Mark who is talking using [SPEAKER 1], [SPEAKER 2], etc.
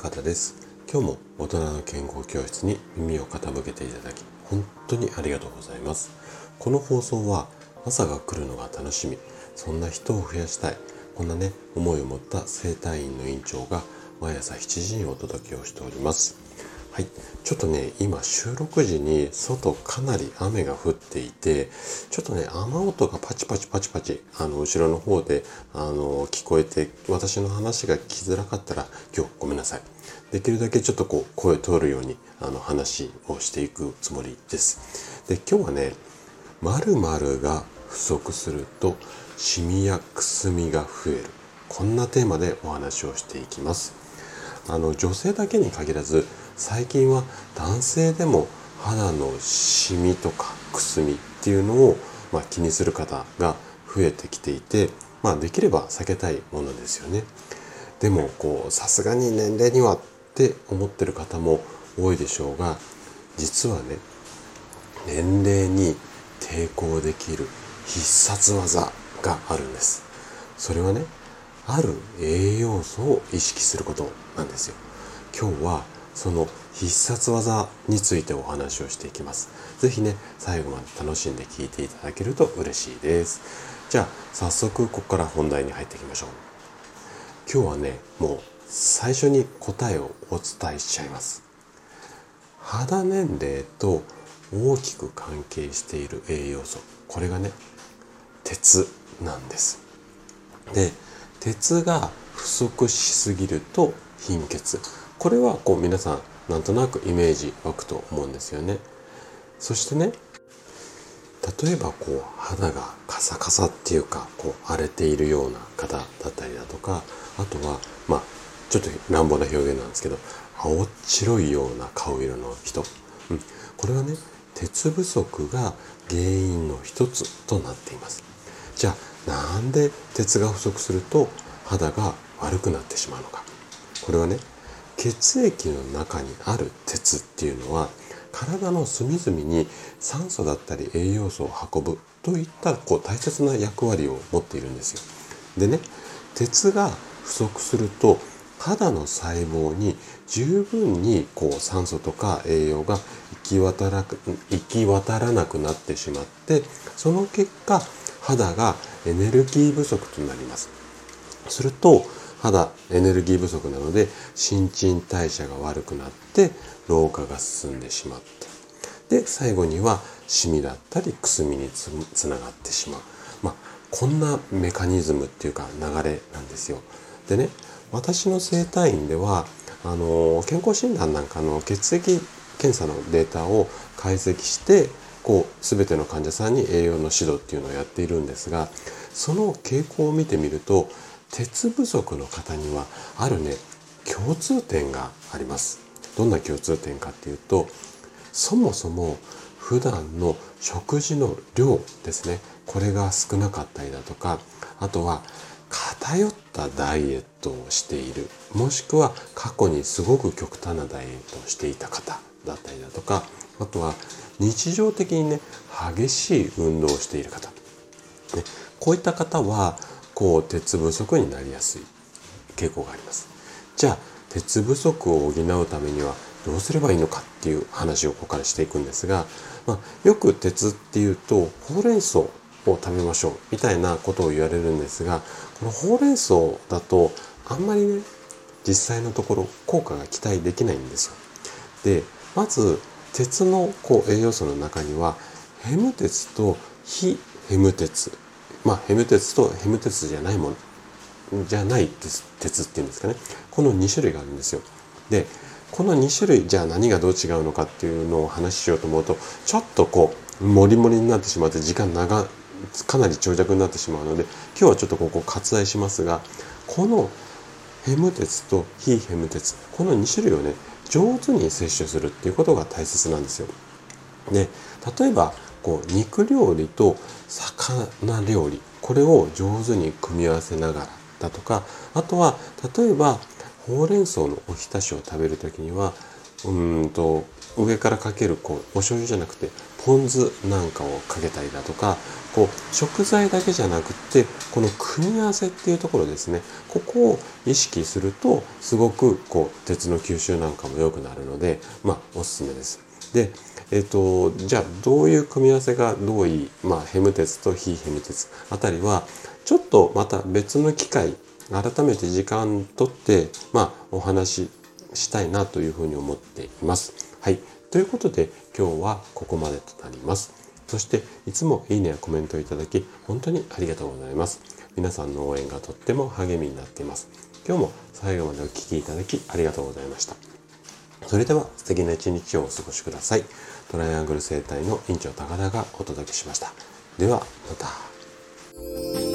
[SPEAKER 1] 高田です。今日も大人の健康教室に耳を傾けていただき本当にありがとうございます。この放送は朝が来るのが楽しみそんな人を増やしたいこんなね思いを持った整体院の院長が毎朝7時にお届けをしております。はい、ちょっとね今収録時に外かなり雨が降っていてちょっとね雨音がパチパチパチパチあの後ろの方であの聞こえて私の話が聞きづらかったら今日ごめんなさい。できるだけちょっとこう声通るようにあの話をしていくつもりです。で今日はね〇〇が不足するとシミやくすみが増える。こんなテーマでお話をしていきます。あの女性だけに限らず最近は男性でも肌のシミとかくすみっていうのを、まあ、気にする方が増えてきていて、まあ、できれば避けたいものですよね。でもこうさすがに年齢にはって思ってる方も多いでしょうが実はね年齢に抵抗できる必殺技があるんです。それはねある栄養素を意識することなんですよ。今日はその必殺技についてお話をしていきます。是非ね、最後まで楽しんで聞いていただけると嬉しいです。じゃあ、早速ここから本題に入っていきましょう。今日はね、もう最初に答えをお伝えしちゃいます。肌年齢と大きく関係している栄養素。これがね、鉄なんです。で、鉄が不足しすぎると貧血。これはこう皆さんなんとなくイメージ湧くと思うんですよね。そしてね例えばこう肌がカサカサっていうかこう荒れているような方だったりだとかあとはまあちょっと乱暴な表現なんですけど青っ白いような顔色の人、うん、これはね鉄不足が原因の一つとなっています。じゃあなんで鉄が不足すると肌が悪くなってしまうのか。これはね血液の中にある鉄っていうのは体の隅々に酸素だったり栄養素を運ぶといったこう大切な役割を持っているんですよ。でね鉄が不足すると肌の細胞に十分にこう酸素とか栄養が行き渡ら行き渡らなくなってしまってその結果肌がエネルギー不足となります。すると肌エネルギー不足なので新陳代謝が悪くなって老化が進んでしまってで最後にはシミだったりくすみにつながってしまう、まあ、こんなメカニズムっていうか流れなんですよ。でね私の整体院ではあの健康診断なんかの血液検査のデータを解析してこう全ての患者さんに栄養の指導っていうのをやっているんですがその傾向を見てみると鉄不足の方にはあるね共通点があります。どんな共通点かっていうとそもそも普段の食事の量ですね。これが少なかったりだとかあとは偏ったダイエットをしている。もしくは過去にすごく極端なダイエットをしていた方だったりだとかあとは日常的にね激しい運動をしている方、ね、こういった方はこう鉄不足になりやすい傾向がありますじゃあ鉄不足を補うためにはどうすればいいのかっていう話をここからしていくんですが、まあ、よく鉄っていうとほうれん草を食べましょうみたいなことを言われるんですがこのほうれん草だとあんまりね実際のところ効果が期待できないんですよ。でまず鉄のこう栄養素の中にはヘム鉄と非ヘム鉄まあ、ヘム鉄とヘム鉄じゃないものじゃない鉄鉄っていうんですかねこの2種類があるんですよ。でこの2種類じゃあ何がどう違うのかっていうのを話ししようと思うとちょっとこうモリモリになってしまって時間長かなり長尺になってしまうので今日はちょっとここ割愛しますがこのヘム鉄と非ヘム鉄この2種類をね上手に摂取するっていうことが大切なんですよ。で例えばこう肉料理と魚料理これを上手に組み合わせながらだとかあとは例えばほうれん草のおひたしを食べる時にはうんと上からかけるこうお醤油じゃなくてポン酢なんかをかけたりだとかこう食材だけじゃなくってこの組み合わせっていうところですねここを意識するとすごくこう鉄の吸収なんかも良くなるのでまあおすすめです。でえっ、とじゃあどういう組み合わせがどういい、まあ、ヘム鉄と非ヘム鉄あたりはちょっとまた別の機会改めて時間とって、まあ、お話ししたいなというふうに思っています。はい。ということで今日はここまでとなります。そしていつもいいねやコメントをいただき本当にありがとうございます。皆さんの応援がとっても励みになっています。今日も最後までお聴きいただきありがとうございました。それでは素敵な一日をお過ごしください。トライアングル生態の院長高田がお届けしました。ではまた。